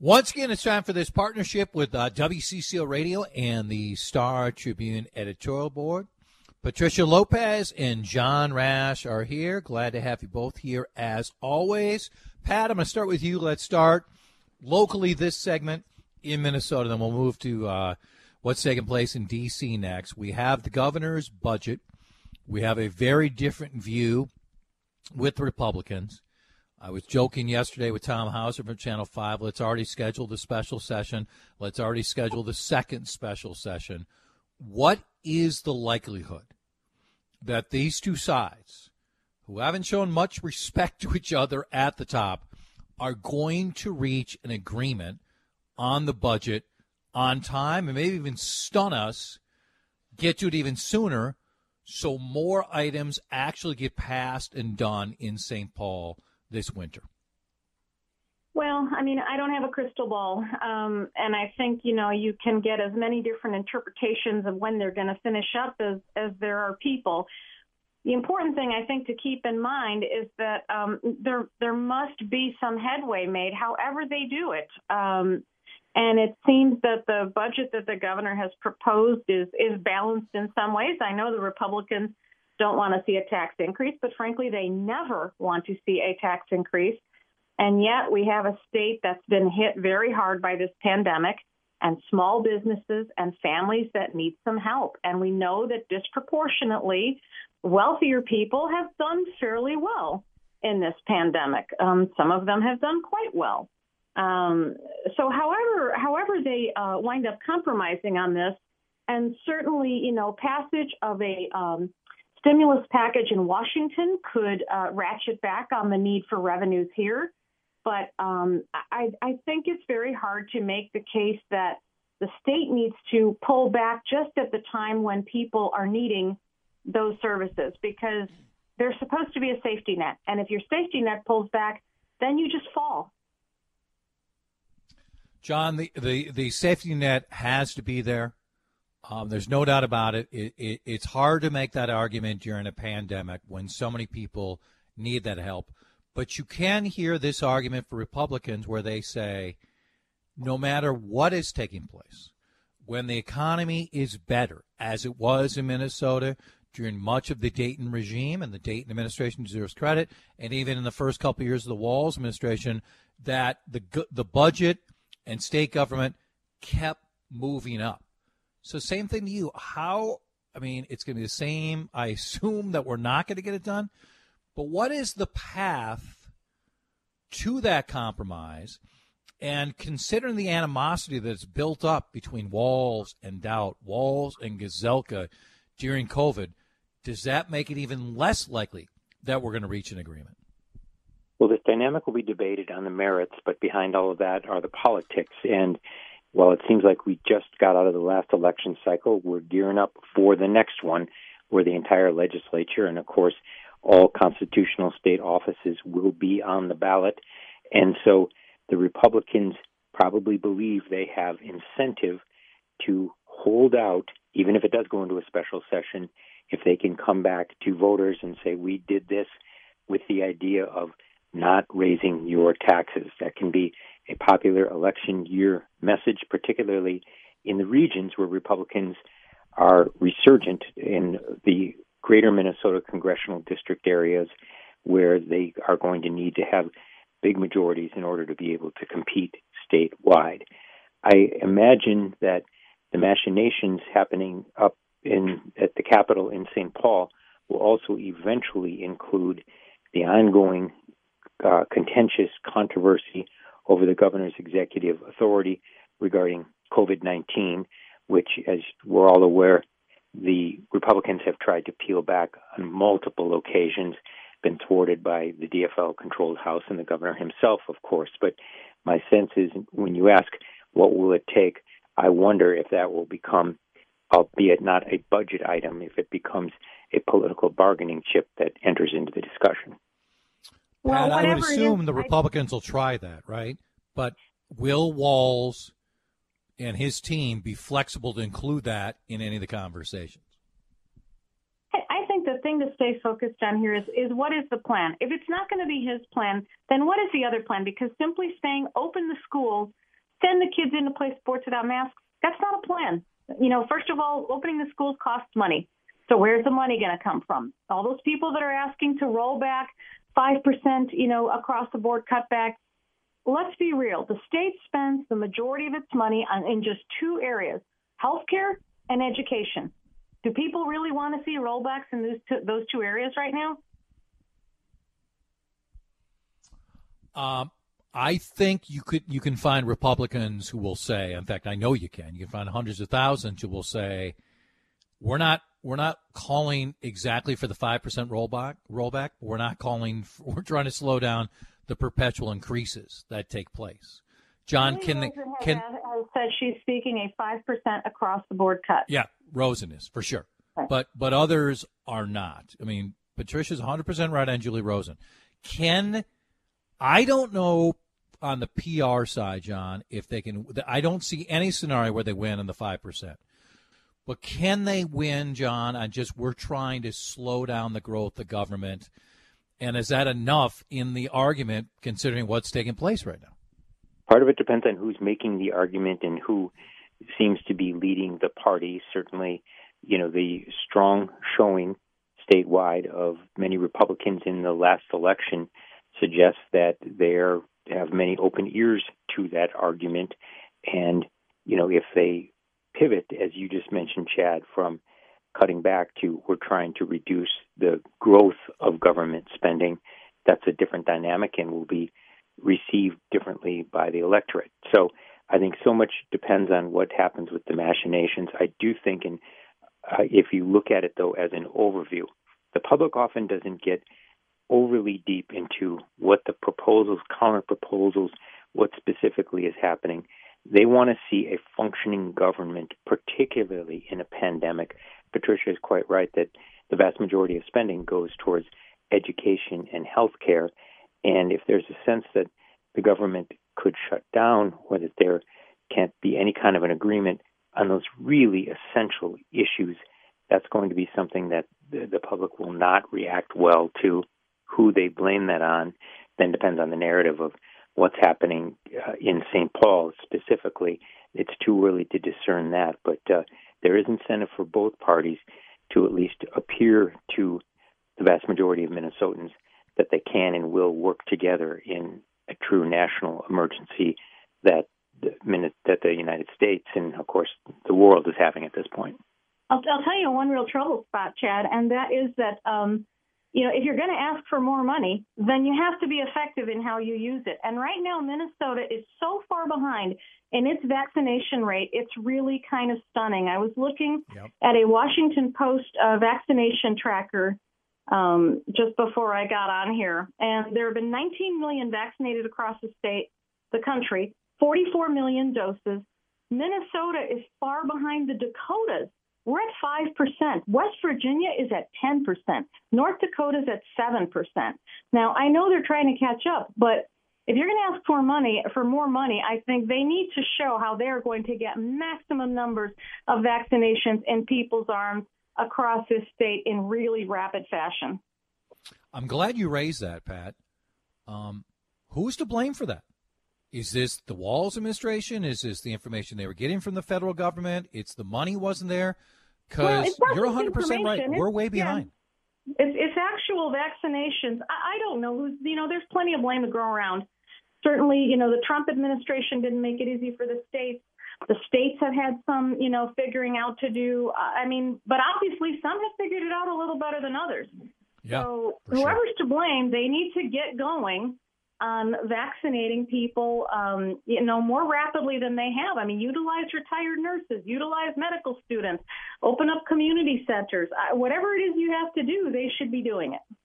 Once again, it's time for this partnership with uh, WCCO Radio and the Star Tribune editorial board. Patricia Lopez and John Rash are here. Glad to have you both here as always. Pat, I'm going to start with you. Let's start locally this segment in Minnesota, then we'll move to uh, what's taking place in D.C. next. We have the governor's budget. We have a very different view with Republicans. I was joking yesterday with Tom Hauser from Channel 5. Let's already schedule the special session. Let's already schedule the second special session. What is the likelihood that these two sides, who haven't shown much respect to each other at the top, are going to reach an agreement on the budget on time and maybe even stun us, get to it even sooner, so more items actually get passed and done in St. Paul this winter? Well, I mean, I don't have a crystal ball. Um, and I think, you know, you can get as many different interpretations of when they're going to finish up as, as there are people. The important thing I think to keep in mind is that um, there there must be some headway made, however they do it. Um, and it seems that the budget that the governor has proposed is is balanced in some ways. I know the Republicans don't want to see a tax increase, but frankly, they never want to see a tax increase. And yet, we have a state that's been hit very hard by this pandemic and small businesses and families that need some help. And we know that disproportionately, wealthier people have done fairly well in this pandemic. Um, some of them have done quite well. Um, so, however, however they uh, wind up compromising on this, and certainly, you know, passage of a um, stimulus package in Washington could uh, ratchet back on the need for revenues here. But um, I, I think it's very hard to make the case that the state needs to pull back just at the time when people are needing those services because there's supposed to be a safety net. And if your safety net pulls back, then you just fall. John, the, the, the safety net has to be there. Um, there's no doubt about it. It, it. It's hard to make that argument during a pandemic when so many people need that help. But you can hear this argument for Republicans where they say, no matter what is taking place, when the economy is better, as it was in Minnesota during much of the Dayton regime, and the Dayton administration deserves credit, and even in the first couple of years of the Walz administration, that the the budget and state government kept moving up. So same thing to you. How? I mean, it's going to be the same. I assume that we're not going to get it done. But what is the path to that compromise? And considering the animosity that's built up between Walz and Daudt, Walz and Gazelka during COVID, does that make it even less likely that we're going to reach an agreement? Well, this dynamic will be debated on the merits, but behind all of that are the politics. And while it seems like we just got out of the last election cycle, we're gearing up for the next one where the entire legislature and, of course, all constitutional state offices will be on the ballot. And so the Republicans probably believe they have incentive to hold out, even if it does go into a special session, if they can come back to voters and say, we did this with the idea of not raising your taxes. That can be a popular election year message, particularly in the regions where Republicans are resurgent in the greater Minnesota congressional district areas where they are going to need to have big majorities in order to be able to compete statewide. I imagine that the machinations happening up in at the Capitol in St. Paul will also eventually include the ongoing uh, contentious controversy over the governor's executive authority regarding COVID 19, which, as we're all aware, the Republicans have tried to peel back on multiple occasions, been thwarted by the DFL controlled House and the governor himself, of course. But my sense is when you ask what will it take, I wonder if that will become, albeit not a budget item, if it becomes a political bargaining chip that enters into the discussion. Well, I would assume the Republicans I... will try that, right? But will Walz and his team be flexible to include that in any of the conversations? I think the thing to stay focused on here is is what is the plan? If it's not going to be his plan, then what is the other plan? Because simply saying open the schools send the kids in to play sports without masks. That's not a plan. You know, first of all, opening the schools costs money. So where's the money going to come from? All those people that are asking to roll back 5%, you know, across the board cutback. Let's be real. The state spends the majority of its money on in just two areas, healthcare and education. Do people really want to see rollbacks in those two, those two areas right now? Um, I think you could you can find Republicans who will say, in fact, I know you can. You can find hundreds of thousands who will say, we're not we're not calling exactly for the five percent rollback rollback. We're not calling. We're trying to slow down the perpetual increases that take place. John, can they, can said she's speaking a five percent across the board cut. Yeah, Rosen is for sure, but but others are not. I mean, Patricia's 100 percent right on Julie Rosen. Can I don't know on the PR side, John, if they can. I don't see any scenario where they win on the five percent. But can they win, John, on just we're trying to slow down the growth of government? And is that enough in the argument considering what's taking place right now? Part of it depends on who's making the argument and who seems to be leading the party. Certainly, you know, the strong showing statewide of many Republicans in the last election suggests that they have many open ears to that argument. And, you know, if they pivot, as you just mentioned, Chad, from cutting back to we're trying to reduce the growth of government spending, that's a different dynamic and will be received differently by the electorate. So I think so much depends on what happens with the machinations. I do think, and uh, if you look at it though as an overview, the public often doesn't get overly deep into what the proposals, counter proposals, what specifically is happening. They want to see a functioning government, particularly in a pandemic. Patricia is quite right that the vast majority of spending goes towards education and health care. And if there's a sense that the government could shut down or that there can't be any kind of an agreement on those really essential issues, that's going to be something that the, the public will not react well to. Who they blame that on then depends on the narrative of what's happening uh, in St. Paul specifically. It's too early to discern that, but uh, there is incentive for both parties to at least appear to the vast majority of Minnesotans that they can and will work together in a true national emergency that the that the United States and of course the world is having at this point. I'll, I'll tell you one real trouble spot, Chad, and that is that um, you know, if you're going to ask for more money, then you have to be effective in how you use it. And right now, Minnesota is so far behind in its vaccination rate, it's really kind of stunning. I was looking yep. at a Washington Post uh, vaccination tracker um, just before I got on here, and there have been 19 million vaccinated across the state, the country, 44 million doses. Minnesota is far behind the Dakotas we're at 5%. West Virginia is at 10%. North Dakota is at 7%. Now, I know they're trying to catch up, but if you're going to ask for money for more money, I think they need to show how they're going to get maximum numbers of vaccinations in people's arms across this state in really rapid fashion. I'm glad you raised that, Pat. Um, who's to blame for that? Is this the Walz administration? Is this the information they were getting from the federal government? It's the money wasn't there. Because well, you're 100 percent right. We're way behind. Yeah. It's, it's actual vaccinations. I, I don't know. You know, there's plenty of blame to go around. Certainly, you know, the Trump administration didn't make it easy for the states. The states have had some, you know, figuring out to do. I mean, but obviously some have figured it out a little better than others. Yeah, so whoever's sure. to blame, they need to get going on vaccinating people, um, you know, more rapidly than they have. I mean, utilize retired nurses, utilize medical students, open up community centers. Whatever it is you have to do, they should be doing it.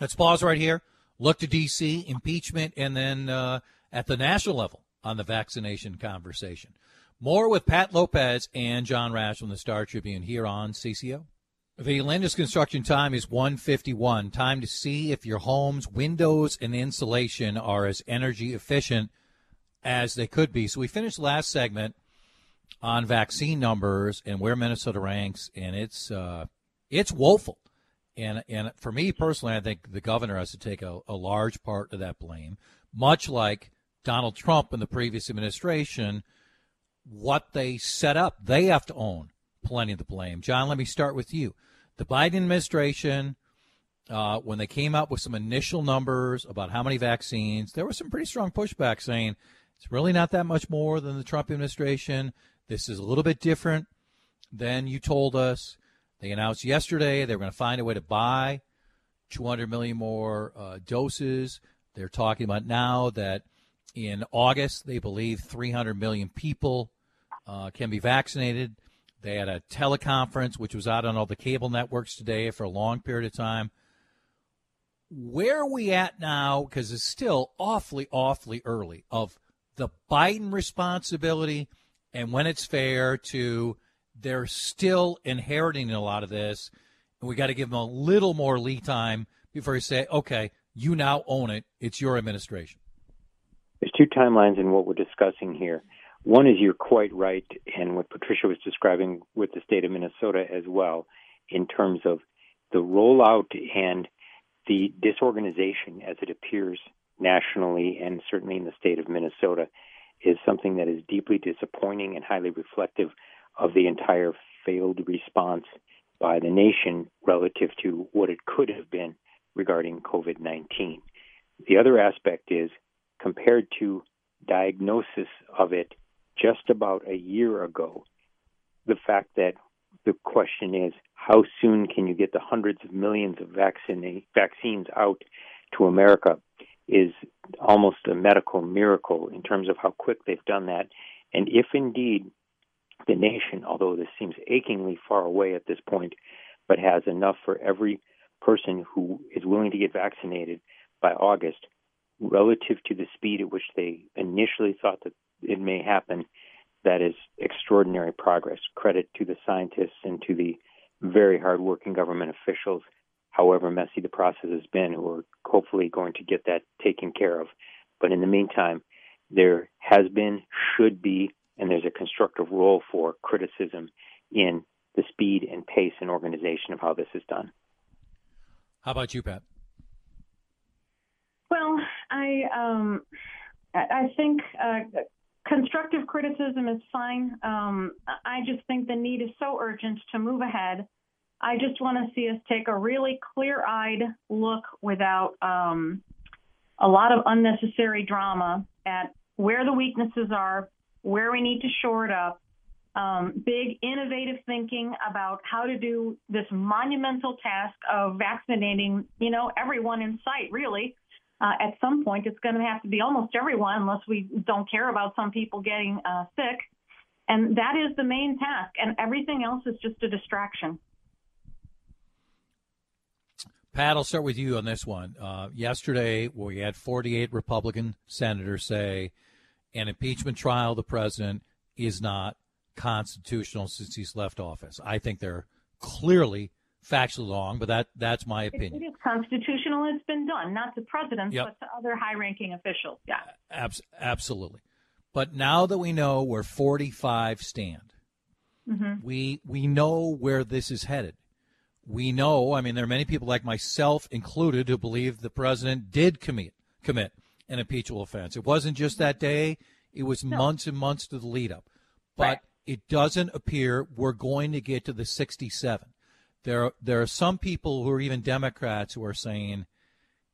Let's pause right here. Look to D.C. impeachment, and then uh, at the national level on the vaccination conversation. More with Pat Lopez and John Rash from the Star Tribune here on CCO. The latest construction time is 151. Time to see if your home's windows and insulation are as energy efficient as they could be. So we finished last segment on vaccine numbers and where Minnesota ranks, and it's uh, it's woeful. And and for me personally, I think the governor has to take a, a large part of that blame, much like Donald Trump and the previous administration, what they set up, they have to own plenty of the blame. John, let me start with you. The Biden administration, uh, when they came out with some initial numbers about how many vaccines, there was some pretty strong pushback saying it's really not that much more than the Trump administration. This is a little bit different than you told us. They announced yesterday they were going to find a way to buy 200 million more uh, doses. They're talking about now that in August they believe 300 million people uh, can be vaccinated. They had a teleconference which was out on all the cable networks today for a long period of time. Where are we at now? Because it's still awfully, awfully early of the Biden responsibility and when it's fair to they're still inheriting a lot of this, and we got to give them a little more lead time before you say, okay, you now own it. It's your administration. There's two timelines in what we're discussing here. One is you're quite right, and what Patricia was describing with the state of Minnesota as well, in terms of the rollout and the disorganization as it appears nationally and certainly in the state of Minnesota is something that is deeply disappointing and highly reflective of the entire failed response by the nation relative to what it could have been regarding COVID 19. The other aspect is compared to diagnosis of it just about a year ago, the fact that the question is how soon can you get the hundreds of millions of vaccine, vaccines out to America is almost a medical miracle in terms of how quick they've done that. And if indeed the nation, although this seems achingly far away at this point, but has enough for every person who is willing to get vaccinated by August, relative to the speed at which they initially thought that it may happen, that is extraordinary progress. Credit to the scientists and to the very hardworking government officials, however messy the process has been, We're hopefully going to get that taken care of. But in the meantime, there has been, should be, and there's a constructive role for criticism in the speed and pace and organization of how this is done. How about you, Pat? Well, I um, I think uh, constructive criticism is fine. Um, I just think the need is so urgent to move ahead. I just want to see us take a really clear-eyed look without um, a lot of unnecessary drama at where the weaknesses are, where we need to shore it up, um, big innovative thinking about how to do this monumental task of vaccinating, you know, everyone in sight, really. Uh, at some point, it's going to have to be almost everyone, unless we don't care about some people getting uh, sick. And that is the main task, and everything else is just a distraction. Pat, I'll start with you on this one. Uh, yesterday, we had 48 Republican senators say an impeachment trial of the president is not constitutional since he's left office. I think they're clearly factually wrong, but that that's my opinion. It is constitutional. It's been done, not to presidents, yep. but to other high-ranking officials. Yeah, Abs- absolutely. But now that we know where 45 stand, mm-hmm. we we know where this is headed. We know. I mean, there are many people like myself included who believe the president did commit commit an impeachable offense. It wasn't just that day; it was no. months and months to the lead up. But right. it doesn't appear we're going to get to the 67. There, there are some people who are even Democrats who are saying,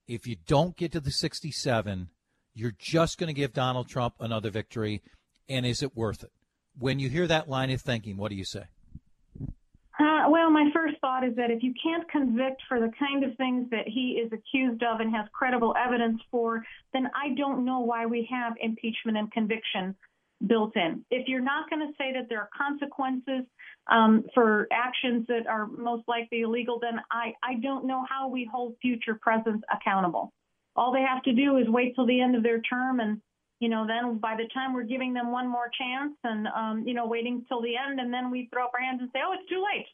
if you don't get to the 67, you're just going to give Donald Trump another victory, and is it worth it? When you hear that line of thinking, what do you say? Uh, well, my first thought is that if you can't convict for the kind of things that he is accused of and has credible evidence for, then I don't know why we have impeachment and conviction built in. If you're not going to say that there are consequences um, for actions that are most likely illegal, then I, I don't know how we hold future presidents accountable. All they have to do is wait till the end of their term and you know, then by the time we're giving them one more chance and, um, you know, waiting till the end, and then we throw up our hands and say, oh, it's too late.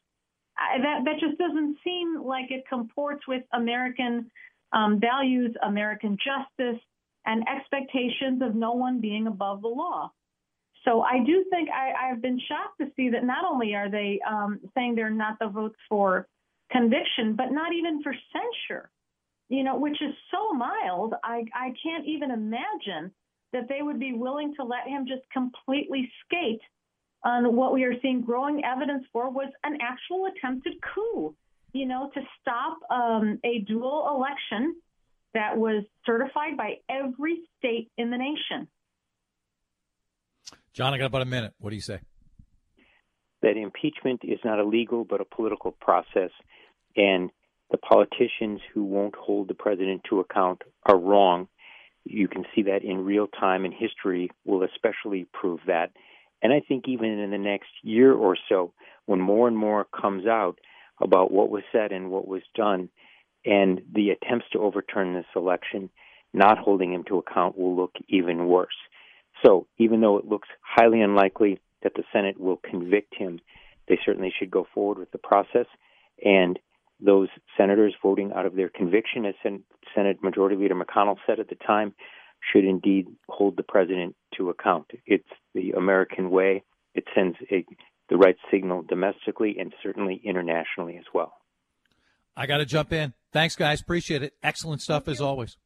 I, that that just doesn't seem like it comports with American um, values, American justice, and expectations of no one being above the law. So I do think I, I've been shocked to see that not only are they um, saying they're not the votes for conviction, but not even for censure. You know, which is so mild. I I can't even imagine that they would be willing to let him just completely skate on what we are seeing growing evidence for was an actual attempted coup, you know, to stop um, a dual election that was certified by every state in the nation. John, I got about a minute. What do you say? That impeachment is not a legal but a political process, and the politicians who won't hold the president to account are wrong. You can see that in real time, and history will especially prove that. And I think even in the next year or so, when more and more comes out about what was said and what was done, and the attempts to overturn this election, not holding him to account will look even worse. So even though it looks highly unlikely that the Senate will convict him, they certainly should go forward with the process. And those senators voting out of their conviction, as Senate Majority Leader McConnell said at the time, should indeed hold the president to account. It's the American way. It sends a, the right signal domestically and certainly internationally as well. I got to jump in. Thanks, guys. Appreciate it. Excellent stuff as always.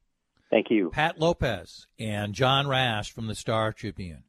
Thank you. Pat Lopez and John Rash from the Star Tribune.